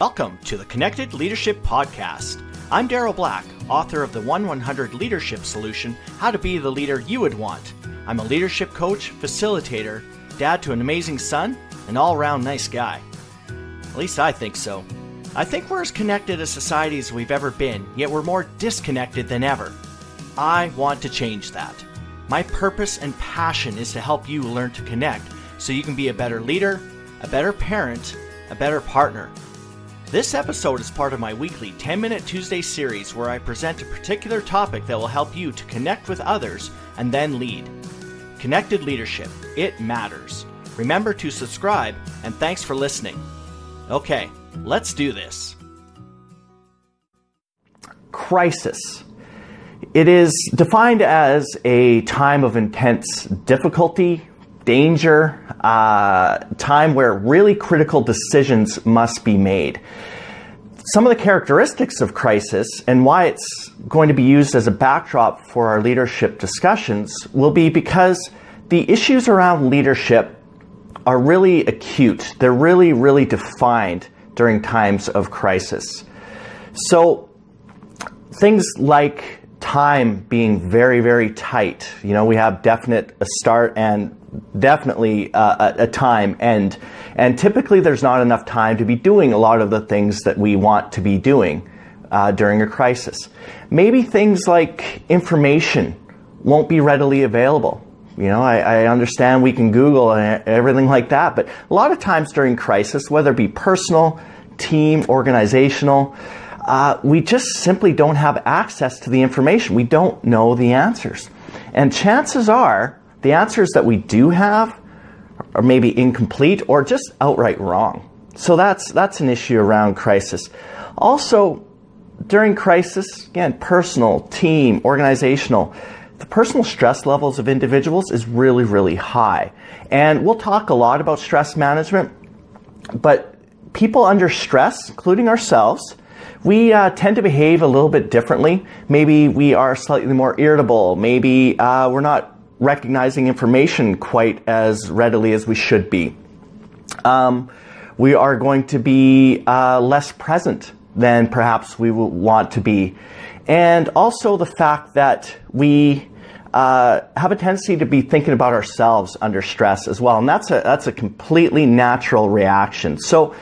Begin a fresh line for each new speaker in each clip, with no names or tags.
Welcome to the Connected Leadership Podcast. I'm Daryl Black, author of the 1 100 Leadership Solution How to Be the Leader You Would Want. I'm a leadership coach, facilitator, dad to an amazing son, an all around nice guy. At least I think so. I think we're as connected a society as we've ever been, yet we're more disconnected than ever. I want to change that. My purpose and passion is to help you learn to connect so you can be a better leader, a better parent, a better partner. This episode is part of my weekly 10 Minute Tuesday series where I present a particular topic that will help you to connect with others and then lead. Connected leadership, it matters. Remember to subscribe and thanks for listening. Okay, let's do this. Crisis. It is defined as a time of intense difficulty, danger, uh, time where really critical decisions must be made. Some of the characteristics of crisis and why it's going to be used as a backdrop for our leadership discussions will be because the issues around leadership are really acute. They're really, really defined during times of crisis. So, things like time being very, very tight. You know, we have definite a start and definitely uh, a, a, time end. And typically, there's not enough time to be doing a lot of the things that we want to be doing uh, during a crisis. Maybe things like information won't be readily available. You know, I, I, understand we can Google and everything like that, but a lot of times during crisis, whether it be personal, team, organizational, uh, we just simply don't have access to the information. We don't know the answers. And chances are, the answers that we do have are maybe incomplete or just outright wrong. So that's, that's an issue around crisis. Also, during crisis, again, personal, team, organizational, the personal stress levels of individuals is really, really high. And we'll talk a lot about stress management, but people under stress, including ourselves, we uh, tend to behave a little bit differently. Maybe we are slightly more irritable. Maybe uh, we're not recognizing information quite as readily as we should be. Um, we are going to be uh, less present than perhaps we want to be. And also the fact that we uh, have a tendency to be thinking about ourselves under stress as well. And that's a, that's a completely natural reaction. So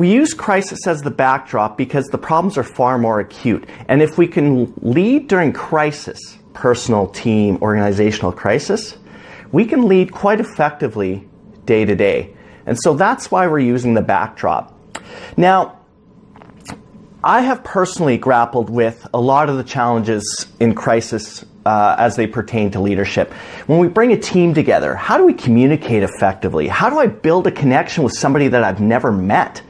we use crisis as the backdrop because the problems are far more acute. And if we can lead during crisis, personal, team, organizational crisis, we can lead quite effectively day to day. And so that's why we're using the backdrop. Now, I have personally grappled with a lot of the challenges in crisis uh, as they pertain to leadership. When we bring a team together, how do we communicate effectively? How do I build a connection with somebody that I've never met?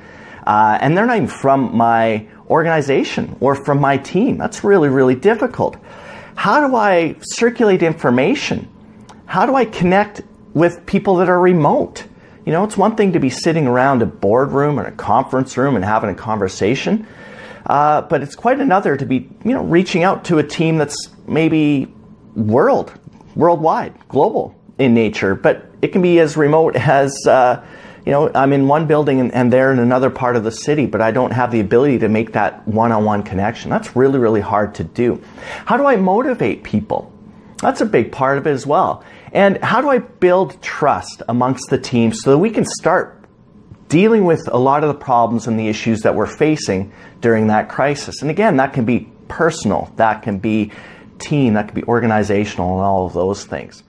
Uh, and they're not even from my organization or from my team. That's really, really difficult. How do I circulate information? How do I connect with people that are remote? You know, it's one thing to be sitting around a boardroom or a conference room and having a conversation, uh, but it's quite another to be, you know, reaching out to a team that's maybe world, worldwide, global in nature, but it can be as remote as uh, you know, I'm in one building and, and, they're in another part of the city, but I don't have the ability to make that one on one connection. That's really, really hard to do. How do I motivate people? That's a big part of it as well. And how do I build trust amongst the team so that we can start dealing with a lot of the problems and the issues that we're facing during that crisis? And again, that can be personal, that can be team, that can be organizational, and all of those things.